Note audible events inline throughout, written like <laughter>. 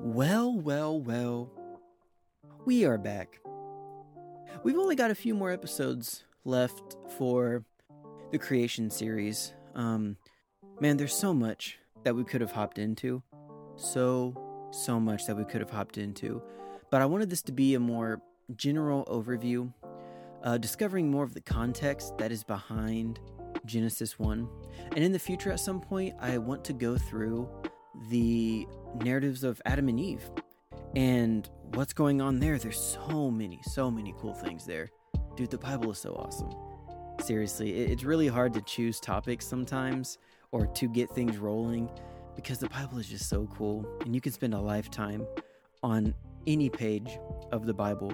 Well, well, well. We are back. We've only got a few more episodes left for the creation series. Um man, there's so much that we could have hopped into. So so much that we could have hopped into. But I wanted this to be a more general overview, uh, discovering more of the context that is behind Genesis 1. And in the future, at some point, I want to go through the narratives of Adam and Eve and what's going on there. There's so many, so many cool things there. Dude, the Bible is so awesome. Seriously, it's really hard to choose topics sometimes or to get things rolling because the Bible is just so cool and you can spend a lifetime on any page of the Bible.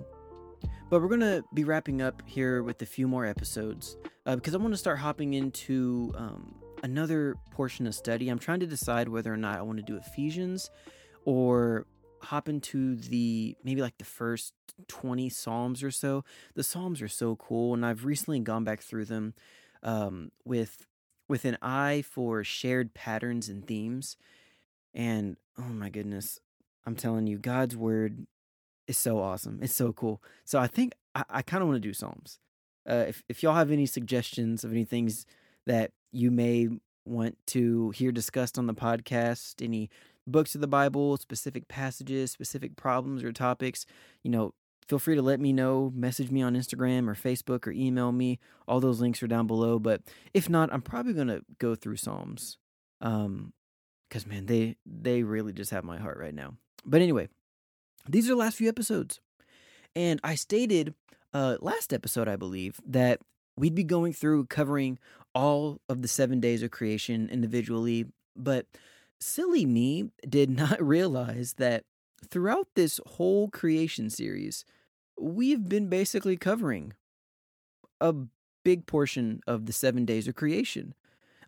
But we're going to be wrapping up here with a few more episodes uh, because I want to start hopping into um, another portion of study. I'm trying to decide whether or not I want to do Ephesians or hop into the maybe like the first 20 Psalms or so. The Psalms are so cool, and I've recently gone back through them um, with with an eye for shared patterns and themes. And oh my goodness, I'm telling you, God's word is so awesome. It's so cool. So I think I, I kind of want to do Psalms. Uh, if if y'all have any suggestions of any things that you may want to hear discussed on the podcast, any books of the Bible, specific passages, specific problems or topics, you know, feel free to let me know. Message me on Instagram or Facebook or email me. All those links are down below. But if not, I'm probably gonna go through Psalms, um, because man, they they really just have my heart right now. But anyway, these are the last few episodes, and I stated uh last episode, I believe, that we'd be going through covering all of the seven days of creation individually, but silly me did <laughs> not realize that throughout this whole creation series, we've been basically covering a big portion of the seven days of creation.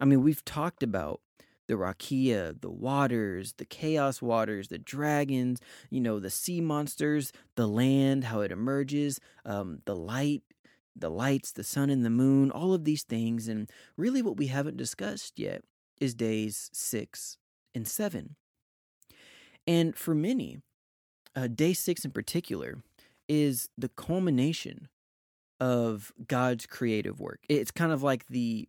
I mean, we've talked about the Rakia, the waters, the chaos waters, the dragons, you know, the sea monsters, the land, how it emerges, um, the light, the lights, the sun and the moon, all of these things. And really, what we haven't discussed yet is days six and seven. And for many, uh, day six in particular is the culmination of God's creative work. It's kind of like the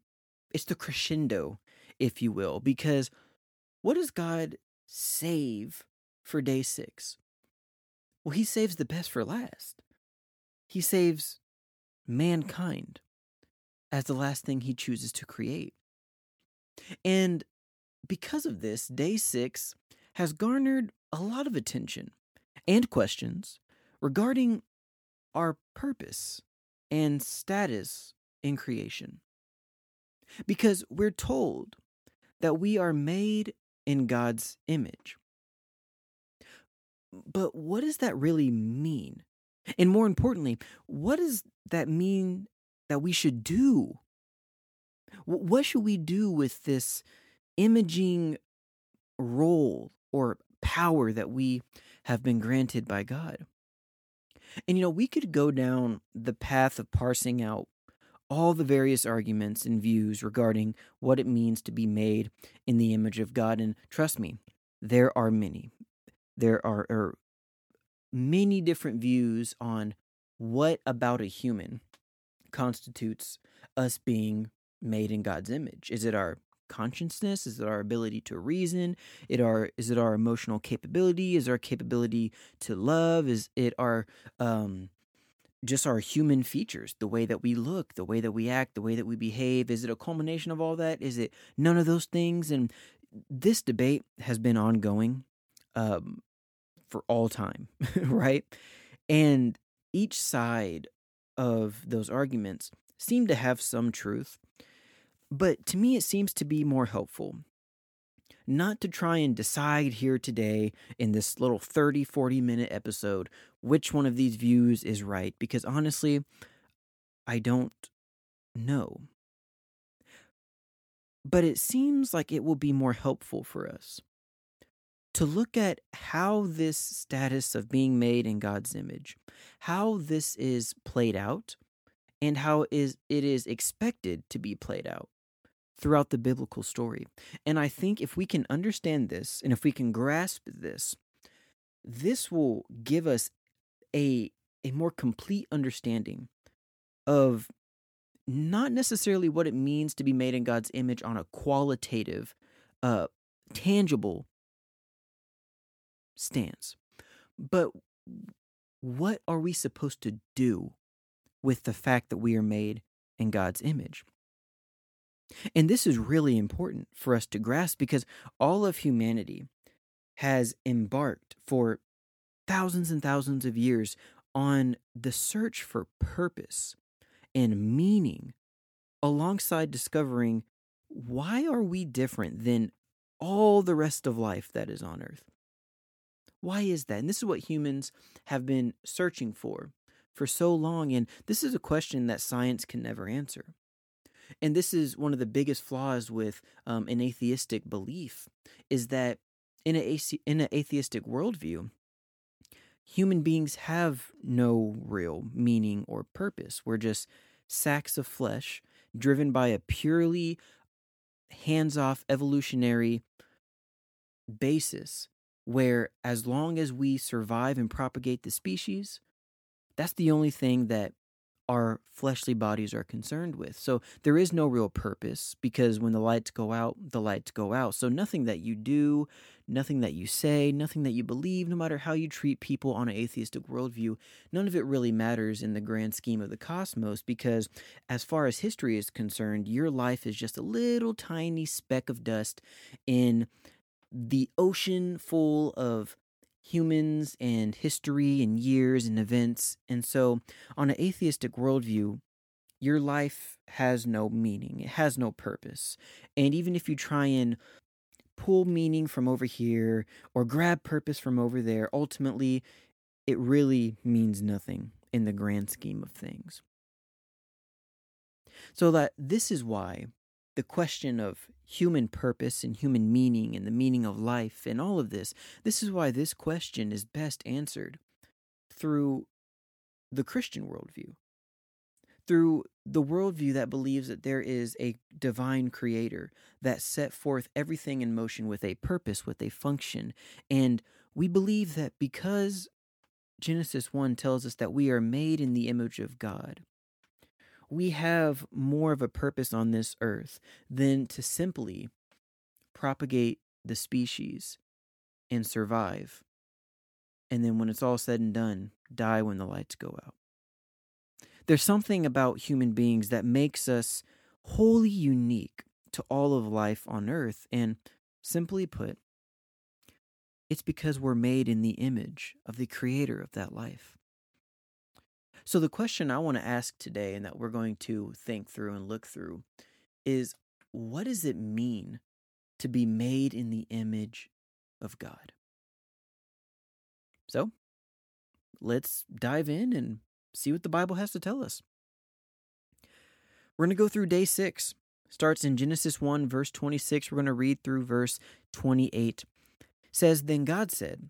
it's the crescendo, if you will, because what does God save for day 6? Well, he saves the best for last. He saves mankind as the last thing he chooses to create. And because of this, day 6 has garnered a lot of attention and questions regarding our purpose and status in creation. Because we're told that we are made in God's image. But what does that really mean? And more importantly, what does that mean that we should do? What should we do with this imaging role or power that we have been granted by God? And you know, we could go down the path of parsing out all the various arguments and views regarding what it means to be made in the image of God. And trust me, there are many. There are, are many different views on what about a human constitutes us being made in God's image. Is it our consciousness? Is it our ability to reason? It our is it our emotional capability? Is our capability to love? Is it our um just our human features, the way that we look, the way that we act, the way that we behave? Is it a culmination of all that? Is it none of those things? And this debate has been ongoing um, for all time, <laughs> right? And each side of those arguments seem to have some truth, but to me, it seems to be more helpful not to try and decide here today in this little 30, 40 minute episode which one of these views is right, because honestly, I don't know. But it seems like it will be more helpful for us to look at how this status of being made in God's image, how this is played out, and how is it is expected to be played out throughout the biblical story. And I think if we can understand this and if we can grasp this, this will give us a a more complete understanding of not necessarily what it means to be made in God's image on a qualitative, uh, tangible stance, but what are we supposed to do with the fact that we are made in God's image? And this is really important for us to grasp because all of humanity has embarked for thousands and thousands of years on the search for purpose and meaning alongside discovering why are we different than all the rest of life that is on earth why is that and this is what humans have been searching for for so long and this is a question that science can never answer and this is one of the biggest flaws with um, an atheistic belief is that in in an atheistic worldview human beings have no real meaning or purpose. We're just sacks of flesh driven by a purely hands off evolutionary basis where as long as we survive and propagate the species, that's the only thing that our fleshly bodies are concerned with. So there is no real purpose because when the lights go out, the lights go out. So nothing that you do, nothing that you say, nothing that you believe, no matter how you treat people on an atheistic worldview, none of it really matters in the grand scheme of the cosmos because as far as history is concerned, your life is just a little tiny speck of dust in the ocean full of humans and history and years and events. And so, on an atheistic worldview, your life has no meaning, it has no purpose. And even if you try and pull meaning from over here or grab purpose from over there, ultimately, it really means nothing in the grand scheme of things. So that this is why the question of human purpose and human meaning and the meaning of life and all of this, this is why this question is best answered through the Christian worldview, through the worldview that believes that there is a divine creator that set forth everything in motion with a purpose, with a function. And we believe that because Genesis 1 tells us that we are made in the image of God, we have more of a purpose on this earth than to simply propagate the species and survive. And then when it's all said and done, die when the lights go out. There's something about human beings that makes us wholly unique to all of life on earth. And simply put, it's because we're made in the image of the creator of that life. So, the question I want to ask today, and that we're going to think through and look through, is what does it mean to be made in the image of God? So, let's dive in and see what the Bible has to tell us. We're going to go through day six. Starts in Genesis 1, verse 26. We're going to read through verse 28. It says, Then God said,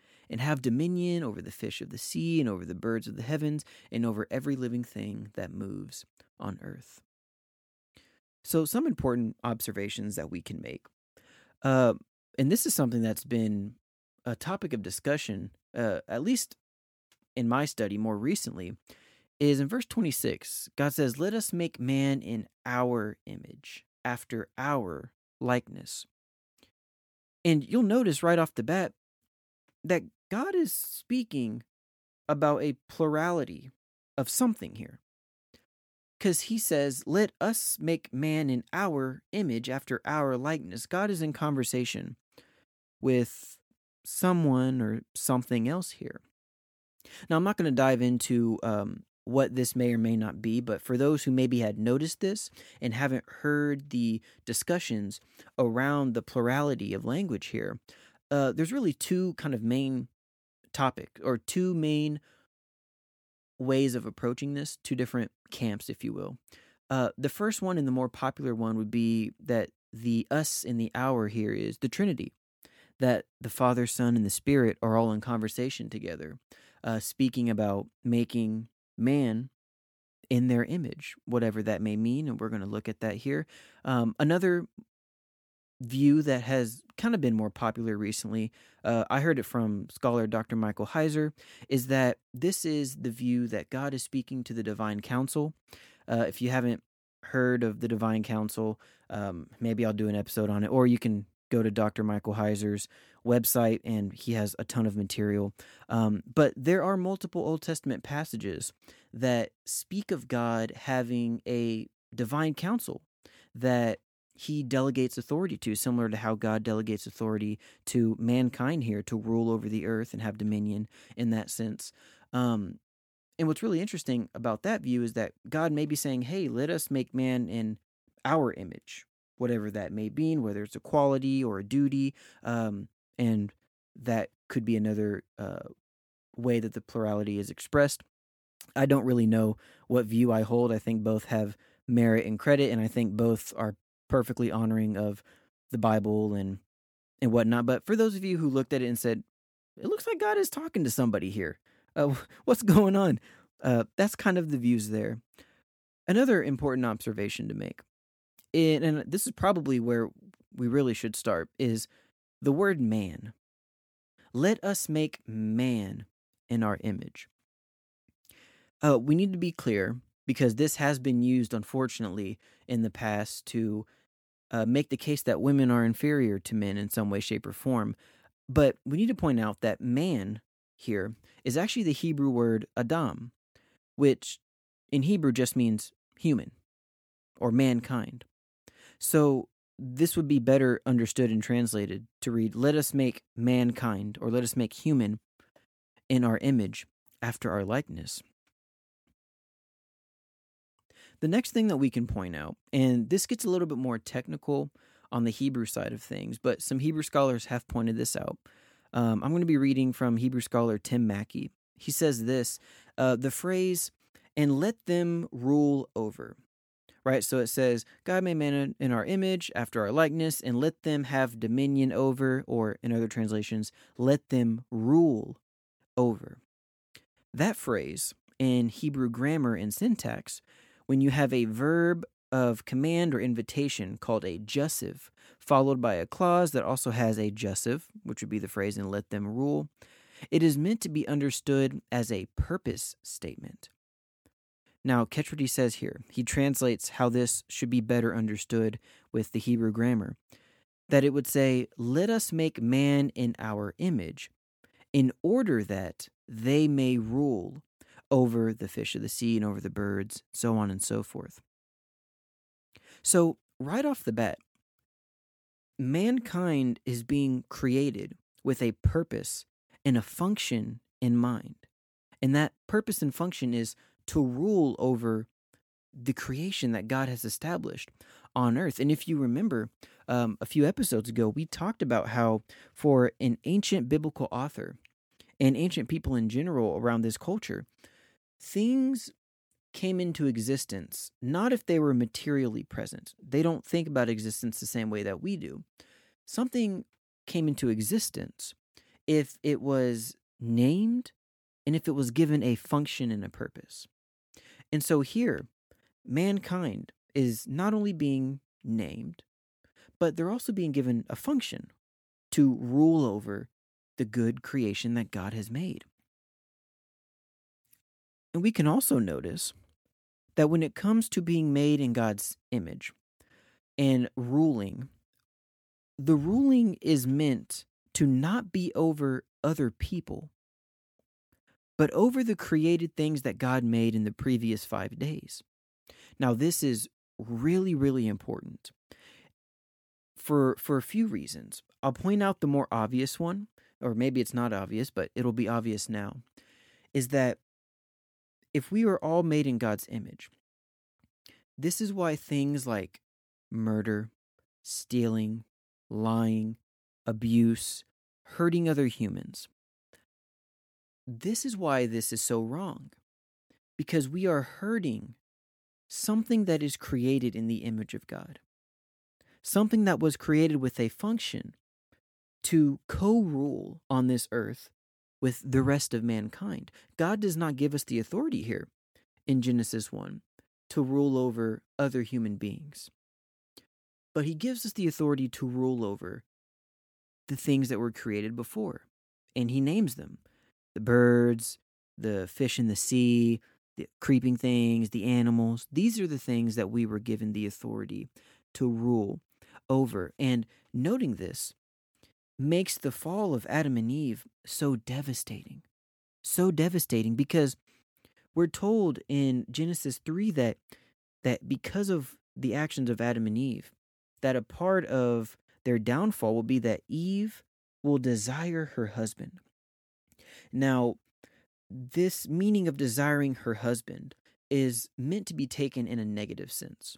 and have dominion over the fish of the sea, and over the birds of the heavens, and over every living thing that moves on earth. So, some important observations that we can make. Uh, and this is something that's been a topic of discussion, uh, at least in my study more recently, is in verse 26. God says, Let us make man in our image, after our likeness. And you'll notice right off the bat that God is speaking about a plurality of something here. Because he says, Let us make man in our image after our likeness. God is in conversation with someone or something else here. Now, I'm not going to dive into um, what this may or may not be, but for those who maybe had noticed this and haven't heard the discussions around the plurality of language here, uh, there's really two kind of main topic or two main ways of approaching this, two different camps, if you will. Uh, the first one and the more popular one would be that the us in the our here is the Trinity, that the Father, Son, and the Spirit are all in conversation together, uh, speaking about making man in their image, whatever that may mean. And we're going to look at that here. Um, another view that has kind of been more popular recently, uh, I heard it from scholar Dr. Michael Heiser, is that this is the view that God is speaking to the divine council. Uh, if you haven't heard of the divine council, um, maybe I'll do an episode on it, or you can go to Dr. Michael Heiser's website and he has a ton of material. Um, but there are multiple Old Testament passages that speak of God having a divine council that he delegates authority to, similar to how God delegates authority to mankind here to rule over the earth and have dominion in that sense. Um, and what's really interesting about that view is that God may be saying, hey, let us make man in our image, whatever that may be, whether it's a quality or a duty. Um, and that could be another uh, way that the plurality is expressed. I don't really know what view I hold. I think both have merit and credit, and I think both are perfectly honoring of the Bible and and whatnot. But for those of you who looked at it and said, "It looks like God is talking to somebody here," uh, <laughs> what's going on? Uh, that's kind of the views there. Another important observation to make, in, and this is probably where we really should start, is the word "man." Let us make man in our image. Uh, we need to be clear because this has been used, unfortunately, in the past to uh, make the case that women are inferior to men in some way, shape, or form. But we need to point out that man here is actually the Hebrew word Adam, which in Hebrew just means human or mankind. So this would be better understood and translated to read, Let us make mankind or let us make human in our image after our likeness. The next thing that we can point out, and this gets a little bit more technical on the Hebrew side of things, but some Hebrew scholars have pointed this out. Um, I'm going to be reading from Hebrew scholar Tim Mackie. He says this uh, the phrase, and let them rule over. Right? So it says, God made man in our image, after our likeness, and let them have dominion over, or in other translations, let them rule over. That phrase in Hebrew grammar and syntax when you have a verb of command or invitation called a jussive, followed by a clause that also has a jussive, which would be the phrase and let them rule, it is meant to be understood as a purpose statement. Now, catch what he says here. He translates how this should be better understood with the Hebrew grammar. That it would say, Let us make man in our image, in order that they may rule over the fish of the sea and over the birds, so on and so forth. So, right off the bat, mankind is being created with a purpose and a function in mind. And that purpose and function is to rule over the creation that God has established on earth. And if you remember, um, a few episodes ago, we talked about how for an ancient biblical author and ancient people in general around this culture, things came into existence not if they were materially present. They don't think about existence the same way that we do. Something came into existence if it was named and if it was given a function and a purpose. And so here, mankind is not only being named, but they're also being given a function to rule over the good creation that God has made. And we can also notice that when it comes to being made in God's image and ruling, the ruling is meant to not be over other people, but over the created things that God made in the previous five days. Now, this is really, really important for, for a few reasons. I'll point out the more obvious one, or maybe it's not obvious, but it'll be obvious now, is that if we are all made in God's image, this is why things like murder, stealing, lying, abuse, hurting other humans, this is why this is so wrong. because we are hurting something that is created in the image of God, something that was created with a function to co rule on this earth with the rest of mankind. God does not give us the authority here in Genesis 1 to rule over other human beings, but He gives us the authority to rule over the things that were created before. And He names them the birds, the fish in the sea, the creeping things, the animals. These are the things that we were given the authority to rule over. And noting this makes the fall of Adam and Eve so devastating. So devastating because we're told in Genesis 3 that that because of the actions of Adam and Eve, that a part of their downfall will be that Eve will desire her husband. Now, this meaning of desiring her husband is meant to be taken in a negative sense.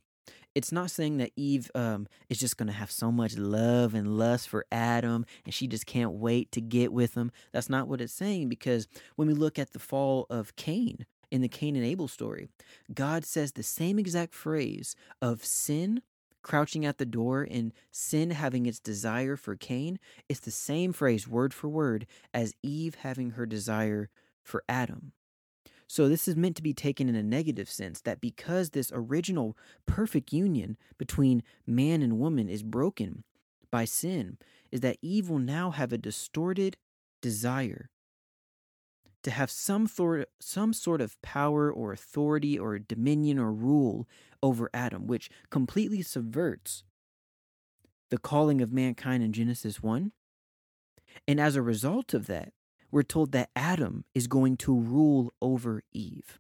It's not saying that Eve um, is just going to have so much love and lust for Adam and she just can't wait to get with him. That's not what it's saying because when we look at the fall of Cain in the Cain and Abel story, God says the same exact phrase of sin crouching at the door and sin having its desire for Cain. It's the same phrase, word for word, as Eve having her desire for Adam. So, this is meant to be taken in a negative sense that because this original perfect union between man and woman is broken by sin, is that Eve will now have a distorted desire to have some, thor- some sort of power or authority or dominion or rule over Adam, which completely subverts the calling of mankind in Genesis 1. And as a result of that, we're told that Adam is going to rule over Eve,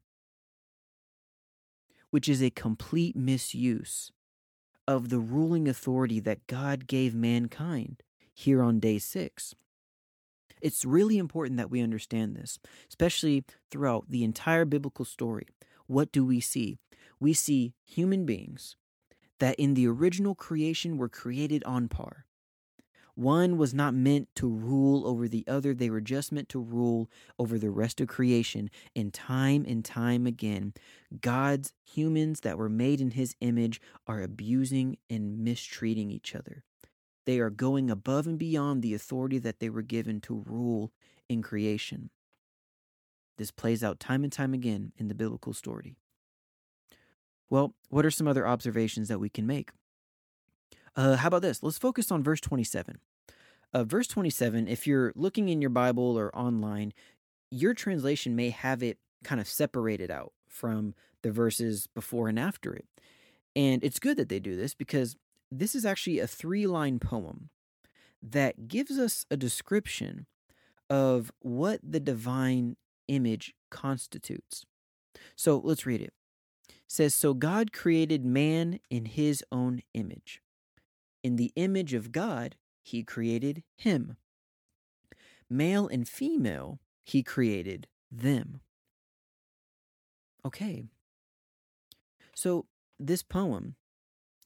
which is a complete misuse of the ruling authority that God gave mankind here on day six. It's really important that we understand this, especially throughout the entire biblical story. What do we see? We see human beings that in the original creation were created on par. One was not meant to rule over the other, they were just meant to rule over the rest of creation. And time and time again, God's humans that were made in his image are abusing and mistreating each other. They are going above and beyond the authority that they were given to rule in creation. This plays out time and time again in the biblical story. Well, what are some other observations that we can make? Uh, how about this? Let's focus on verse 27. Uh, verse 27, if you're looking in your Bible or online, your translation may have it kind of separated out from the verses before and after it. And it's good that they do this because this is actually a three line poem that gives us a description of what the divine image constitutes. So let's read it. it says, So God created man in his own image. In the image of God, he created him. Male and female, he created them. Okay. So this poem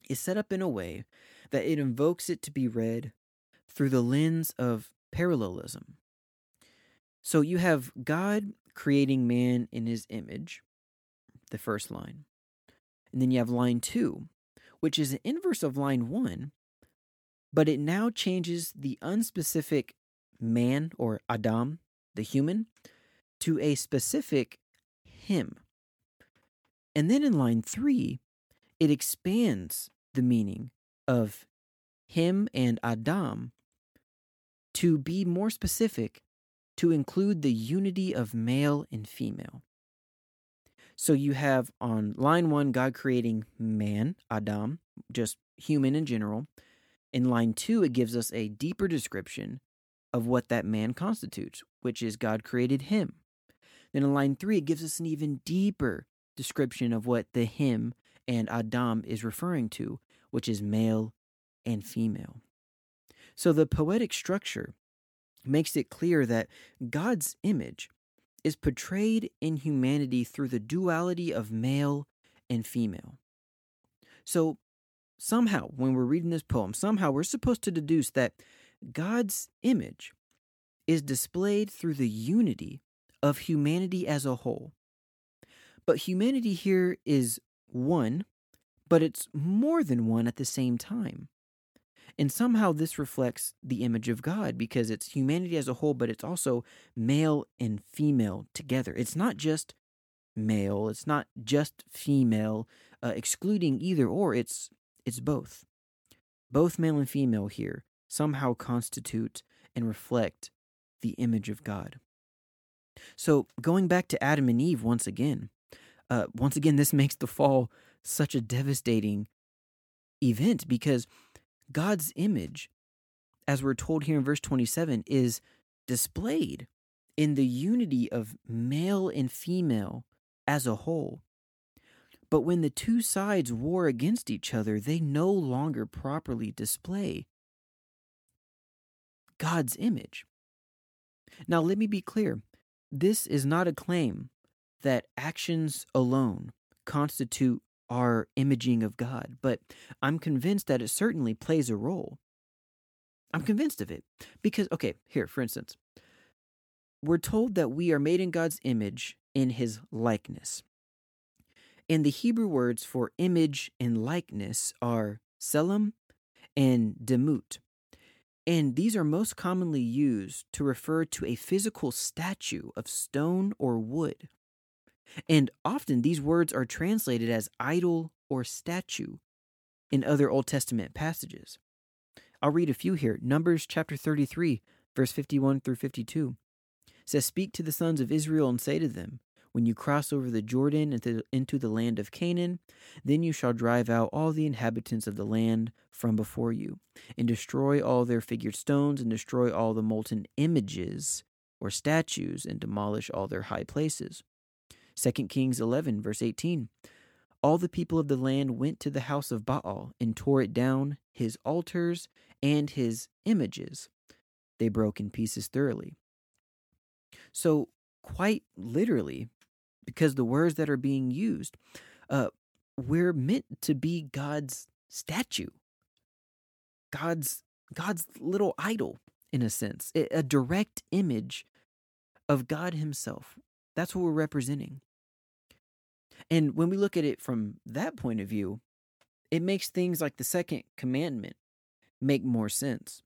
is set up in a way that it invokes it to be read through the lens of parallelism. So you have God creating man in his image, the first line. And then you have line two, which is an inverse of line one, but it now changes the unspecific man or Adam, the human, to a specific him. And then in line three, it expands the meaning of him and Adam to be more specific, to include the unity of male and female. So you have on line one, God creating man, Adam, just human in general. In line two, it gives us a deeper description of what that man constitutes, which is God created him. Then in line three, it gives us an even deeper description of what the him and Adam is referring to, which is male and female. So the poetic structure makes it clear that God's image is portrayed in humanity through the duality of male and female. So somehow, when we're reading this poem, somehow we're supposed to deduce that God's image is displayed through the unity of humanity as a whole. But humanity here is one, but it's more than one at the same time. And somehow this reflects the image of God because it's humanity as a whole, but it's also male and female together. It's not just male, it's not just female, uh, excluding either or, it's, it's both. Both male and female here somehow constitute and reflect the image of God. So, going back to Adam and Eve once again, uh, once again, this <laughs> makes the fall such a devastating event because God's image, as we're told here in verse 27, is displayed in the unity of male and female as a whole. But when the two sides war against each other, they no longer properly display God's image. Now, let me be clear this is not a claim that actions alone constitute our imaging of God, but I'm convinced that it certainly plays a role. I'm convinced of it. Because, okay, here, for instance, we're told that we are made in God's image in his likeness. And the Hebrew words for image and likeness are selim and demut. And these are most commonly used to refer to a physical statue of stone or wood. And often these words are translated as idol or statue in other Old Testament passages. I'll read a few here. Numbers chapter 33, verse 51 through 52 says, Speak to the sons of Israel and say to them, When you cross over the Jordan into, the land of Canaan, then you shall drive out all the inhabitants of the land from before you, and destroy all their figured stones, and destroy all the molten images or statues, and demolish all their high places. 2 Kings 11, verse 18. All the people of the land went to the house of Baal and tore it down, his altars and his images. They broke in pieces thoroughly. So, quite literally, because the words that are being used, uh, we're meant to be God's statue, God's God's little idol, in a sense, a direct image of God Himself. That's what we're representing. And when we look at it from that point of view, it makes things like the second commandment make more sense.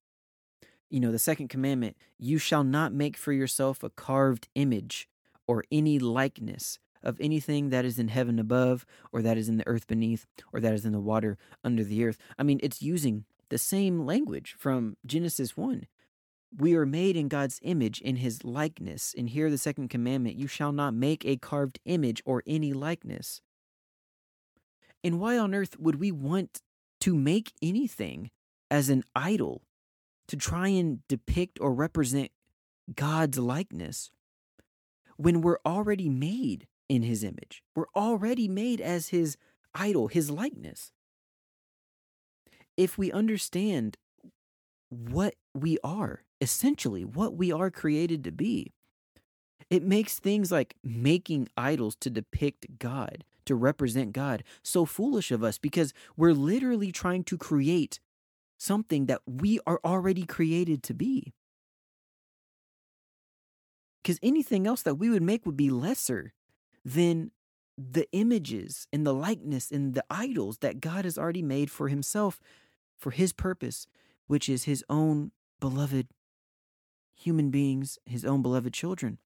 You know, the second commandment, you shall not make for yourself a carved image or any likeness of anything that is in heaven above, or that is in the earth beneath, or that is in the water under the earth. I mean, it's using the same language from Genesis 1. We are made in God's image, in his likeness. And here, the second commandment you shall not make a carved image or any likeness. And why on earth would we want to make anything as an idol to try and depict or represent God's likeness when we're already made in his image? We're already made as his idol, his likeness. If we understand what we are essentially what we are created to be. It makes things like making idols to depict God, to represent God, so foolish of us because we're literally trying to create something that we are already created to be. Because anything else that we would make would be lesser than the images and the likeness and the idols that God has already made for himself, for his purpose, which is his own beloved human beings, his own beloved children.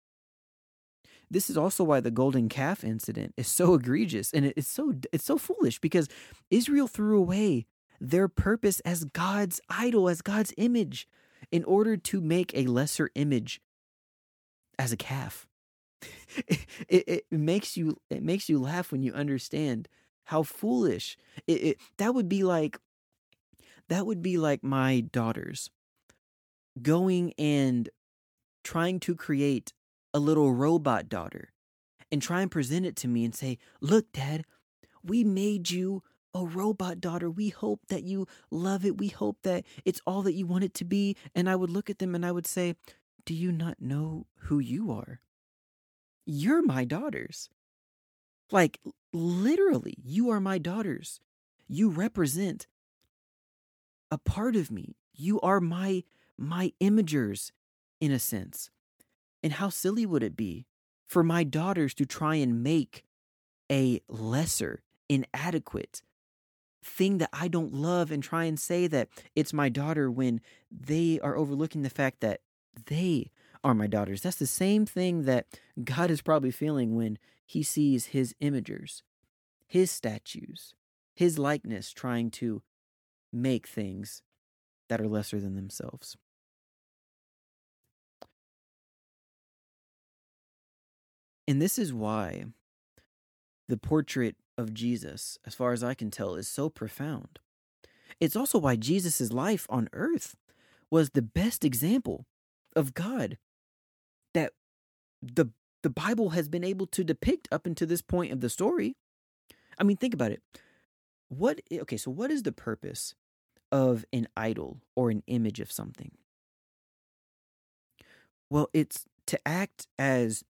This is also why the golden calf incident is so egregious and it's so it's so foolish because Israel threw away their purpose as God's idol, as God's image, in order to make a lesser image as a calf. <laughs> It, it, it, makes you it makes you laugh when you understand how foolish it, it that would be like that would be like my daughters going and trying to create a little robot daughter and try and present it to me and say, Look, Dad, we made you a robot daughter. We hope that you love it. We hope that it's all that you want it to be. And I would look at them and I would say, Do you not know who you are? You're my daughters. Like, literally, you are my daughters. You represent a part of me. You are my my imagers, in a sense. And how silly would it be for my daughters to try and make a lesser, inadequate thing that I don't love and try and say that it's my daughter when they are overlooking the fact that they are my daughters. That's the same thing that God is probably feeling when he sees his imagers, his statues, his likeness trying to make things that are lesser than themselves. And this is why the portrait of Jesus, as far as I can tell, is so profound. It's also why Jesus' life on earth was the best example of God that the the Bible has been able to depict up until this point of the story. I mean, think about it. What eh, okay, so what is the purpose of an idol or an image of something? Well, it's to act as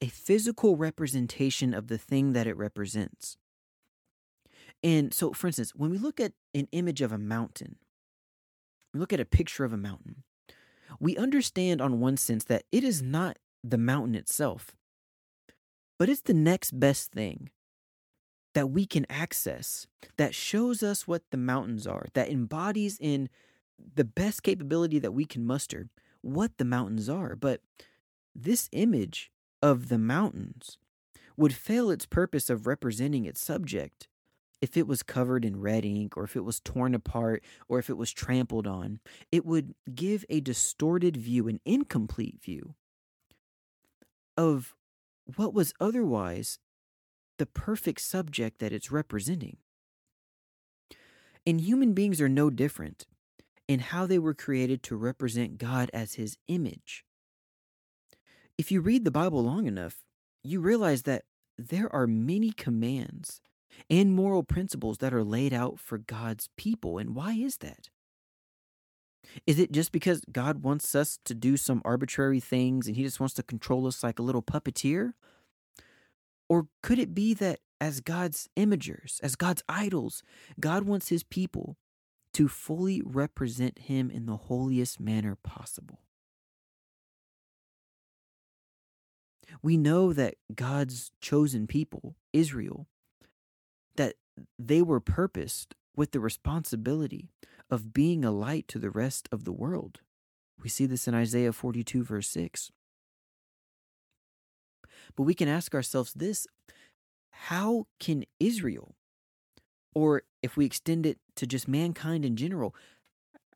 a physical representation of the thing that it represents. And so, for instance, when we look at an image of a mountain, we look at a picture of a mountain, we understand on one sense that it is not the mountain itself, but it's the next best thing that we can access that shows us what the mountains are, that embodies in the best capability that we can muster what the mountains are. But this image of the mountains would fail its purpose of representing its subject if it was covered in red ink or if it was torn apart or if it was trampled on. It would give a distorted view, an incomplete view of what was otherwise the perfect subject that it's representing. And human beings are no different in how they were created to represent God as his image. If you read the Bible long enough, you realize that there are many commands and moral principles that are laid out for God's people. And why is that? Is it just because God wants us to do some arbitrary things and he just wants to control us like a little puppeteer? Or could it be that as God's imagers, as God's idols, God wants his people to fully represent him in the holiest manner possible? We know that God's chosen people, Israel, that they were purposed with the responsibility of being a light to the rest of the world. We see this in Isaiah 42, verse 6. But we can ask ourselves this how can Israel, or if we extend it to just mankind in general,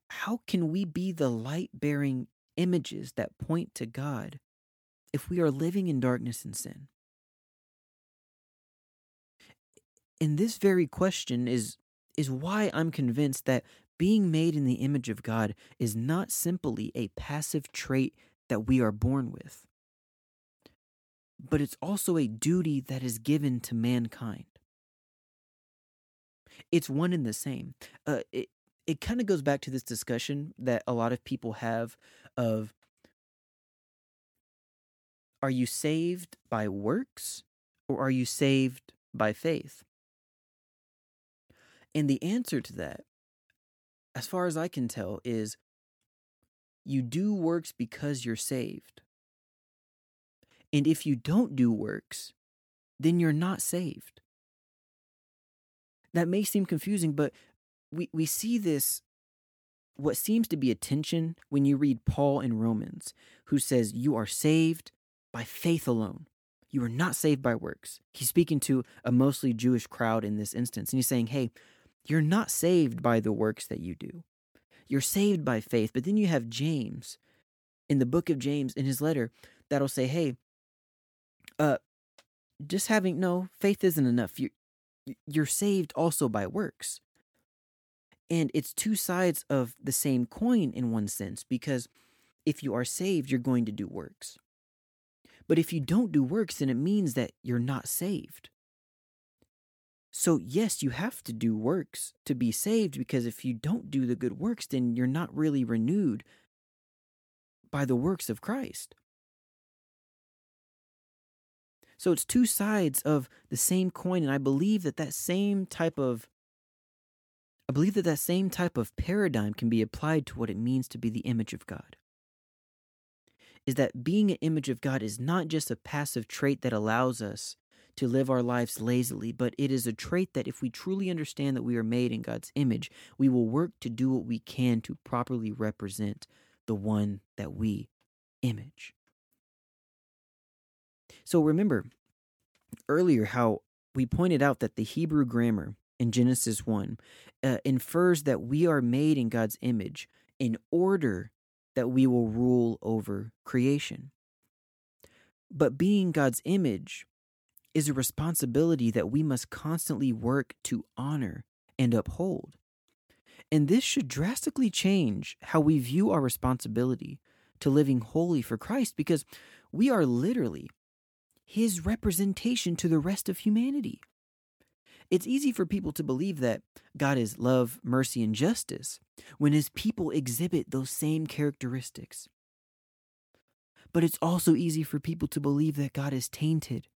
how can we be the light bearing images that point to God if we are living in darkness and sin? And this very question is is why I'm convinced that being made in the image of God is not simply a passive trait that we are born with, but it's also a duty that is given to mankind. It's one and the same. Uh, it it kind of goes back to this discussion that a lot of people have of are you saved by works or are you saved by faith? And the answer to that, as far as I can tell, is you do works because you're saved. And if you don't do works, then you're not saved. That may seem confusing, but we, we see this, what seems to be a tension when you read Paul in Romans, who says, You are saved by faith alone. You are not saved by works. He's speaking to a mostly Jewish crowd in this instance. And he's saying, hey, you're not saved by the works that you do. You're saved by faith. But then you have James in the book of James in his letter that'll say, hey, uh, just having no faith isn't enough. You, you're saved also by works. And it's two sides of the same coin in one sense, because if you are saved, you're going to do works. But if you don't do works, then it means that you're not saved. So, yes, you have to do works to be saved because if you don't do the good works, then you're not really renewed by the works of Christ. So, it's two sides of the same coin. And I believe that that same type of I believe that that same type of paradigm can be applied to what it means to be the image of God is that being an image of God is not just a passive trait that allows us to live our lives lazily, but it is a trait that if we truly understand that we are made in God's image, we will work to do what we can to properly represent the one that we image. So remember earlier how we pointed out that the Hebrew grammar in Genesis 1 uh, infers that we are made in God's image in order that we will rule over creation. But being God's image is a responsibility that we must constantly work to honor and uphold. And this should drastically change how we view our responsibility to living holy for Christ because we are literally his representation to the rest of humanity. It's easy for people to believe that God is love, mercy, and justice when his people exhibit those same characteristics. But it's also easy for people to believe that God is tainted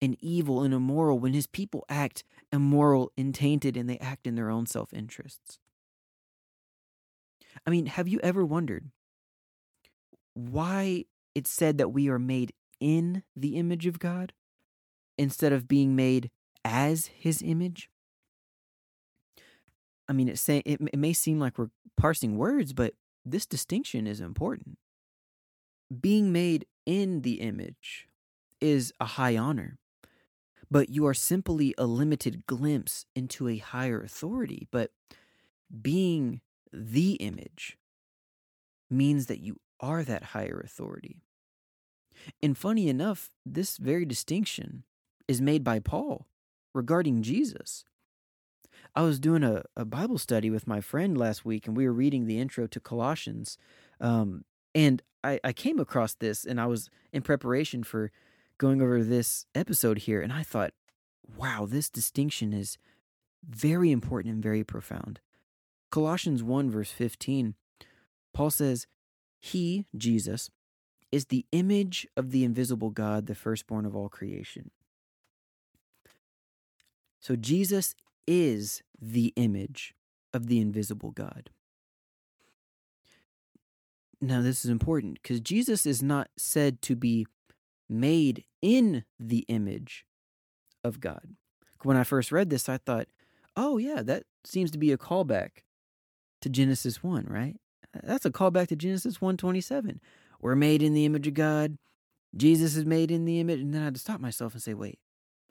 and evil and immoral when his people act immoral and tainted and they act in their own self interests. I mean, have you ever wondered why it's said that we are made in the image of God instead of being made as his image? I mean, it, say, it, it may seem like we're parsing words, but this distinction is important. Being made in the image is a high honor, but you are simply a limited glimpse into a higher authority. But being the image means that you are that higher authority. And funny enough, this very distinction is made by Paul regarding Jesus. I was doing a, a Bible study with my friend last week, and we were reading the intro to Colossians. Um, and I, I came across this, and I was in preparation for going over this episode here, and I thought, wow, this distinction is very important and very profound. Colossians 1, verse 15, Paul says, He, Jesus, is the image of the invisible God, the firstborn of all creation. So Jesus is the image of the invisible God. Now, this is important because Jesus is not said to be made in the image of God. When I first read this, I thought, oh, yeah, that seems to be a callback to Genesis 1, right? That's a callback to Genesis 127, we're made in the image of God. Jesus is made in the image. And then I had to stop myself and say, wait,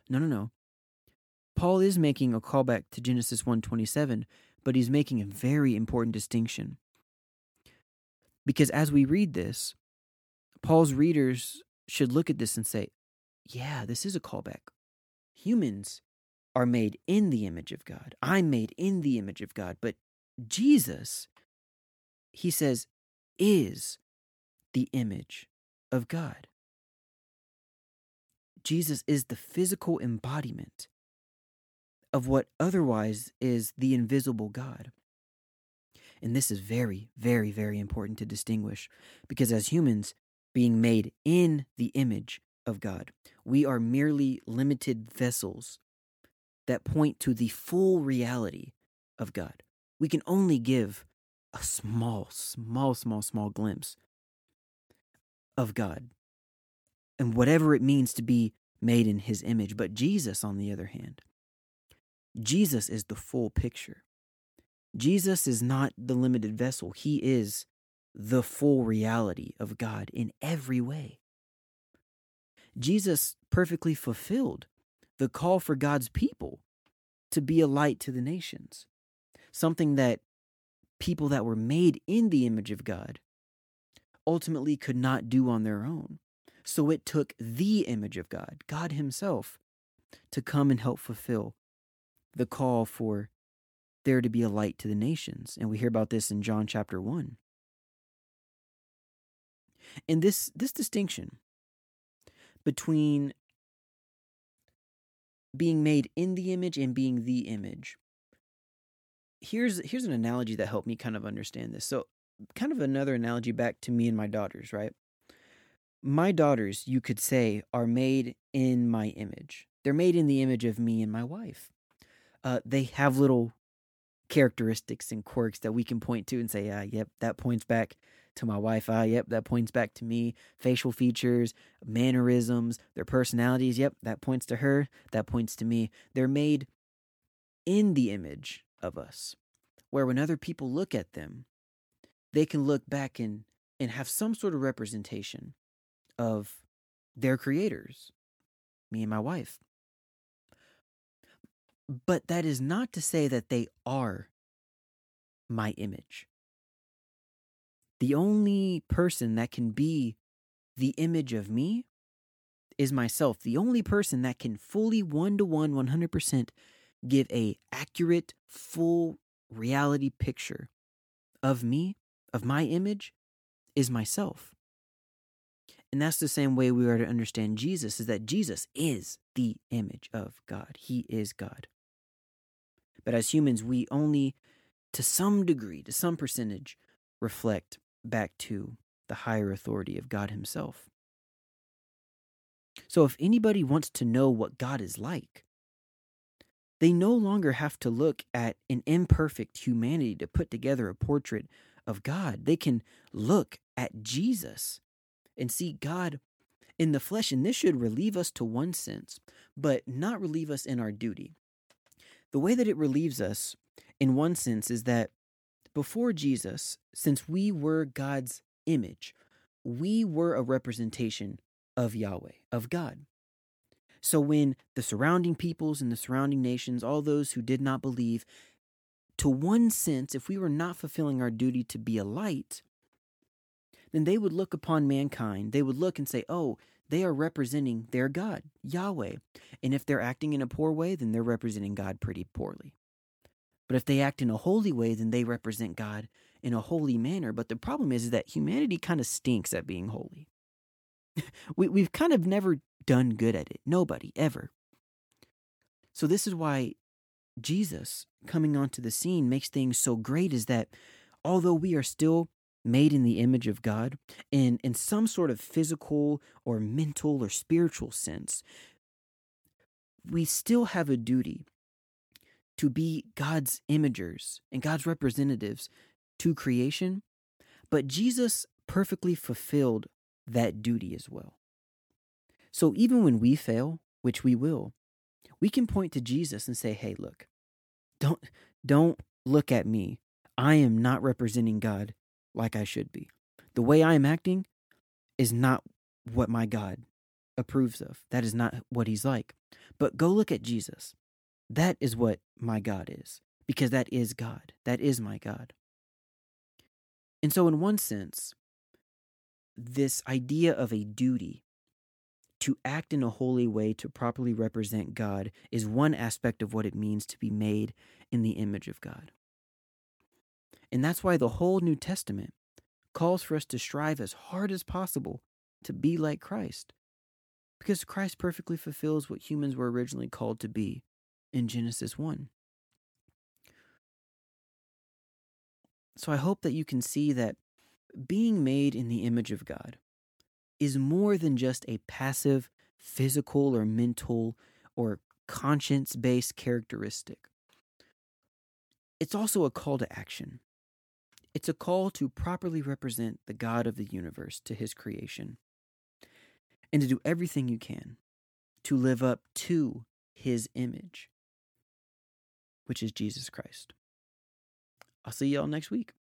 no, no, no. Paul is making a callback to Genesis 127, but he's making a very important distinction. Because as we read this, Paul's readers should look at this and say, yeah, this is a callback. Humans are made in the image of God. I'm made in the image of God. But Jesus, he says, is the image of God. Jesus is the physical embodiment of what otherwise is the invisible God. And this is very, very, very important to distinguish because as humans, being made in the image of God, we are merely limited vessels that point to the full reality of God. We can only give a small, small, small, small glimpse of God and whatever it means to be made in his image. But Jesus, on the other hand, Jesus is the full picture. Jesus is not the limited vessel, he is the full reality of God in every way. Jesus perfectly fulfilled the call for God's people to be a light to the nations, something that people that were made in the image of God ultimately could not do on their own. So it took the image of God, God Himself, to come and help fulfill the call for there to be a light to the nations. And we hear about this in John chapter 1. And this, this distinction between being made in the image and being the image. Here's here's an analogy that helped me kind of understand this. So kind of another analogy back to me and my daughters, right? My daughters, you could say, are made in my image. They're made in the image of me and my wife. Uh, they have little characteristics and quirks that we can point to and say, yeah, yep, that points back to my wife. Ah, yep, that points back to me. Facial features, mannerisms, their personalities. Yep, that points to her. That points to me. They're made in the image of us, where when other people look at them, they can look back and, and have some sort of representation of their creators, me and my wife. But that is not to say that they are my image. The only person that can be the image of me is myself. The only person that can fully one to one, 100% give a accurate, full reality picture of me, of my image, is myself. And that's the same way we are to understand Jesus is that Jesus is the image of God. He is God. But as humans, we only, to some degree, to some percentage, reflect back to the higher authority of God Himself. So if anybody wants to know what God is like, they no longer have to look at an imperfect humanity to put together a portrait of God. They can look at Jesus and see God in the flesh. And this should relieve us to one sense, but not relieve us in our duty. The way that it relieves us, in one sense, is that before Jesus, since we were God's image, we were a representation of Yahweh, of God. So when the surrounding peoples and the surrounding nations, all those who did not believe, to one sense, if we were not fulfilling our duty to be a light, then they would look upon mankind. They would look and say, oh, they are representing their God, Yahweh. And if they're acting in a poor way, then they're representing God pretty poorly. But if they act in a holy way, then they represent God in a holy manner. But the problem is, is that humanity kind of stinks at being holy. <laughs> we, we've kind of never done good at it. Nobody, ever. So, this is why Jesus coming onto the scene makes things so great is that although we are still made in the image of God in, in some sort of physical or mental or spiritual sense, we still have a duty to be God's imagers and God's representatives to creation. But Jesus perfectly fulfilled that duty as well. So even when we fail, which we will, we can point to Jesus and say, "Hey, look. Don't don't look at me. I am not representing God like I should be. The way I am acting is not what my God approves of. That is not what he's like. But go look at Jesus. That is what my God is, because that is God. That is my God. And so, in one sense, this idea of a duty to act in a holy way to properly represent God is one aspect of what it means to be made in the image of God. And that's why the whole New Testament calls for us to strive as hard as possible to be like Christ. Because Christ perfectly fulfills what humans were originally called to be in Genesis 1. So I hope that you can see that being made in the image of God is more than just a passive physical or mental or conscience based characteristic. It's also a call to action. It's a call to properly represent the God of the universe to his creation and to do everything you can to live up to his image, which is Jesus Christ. I'll see y'all next week.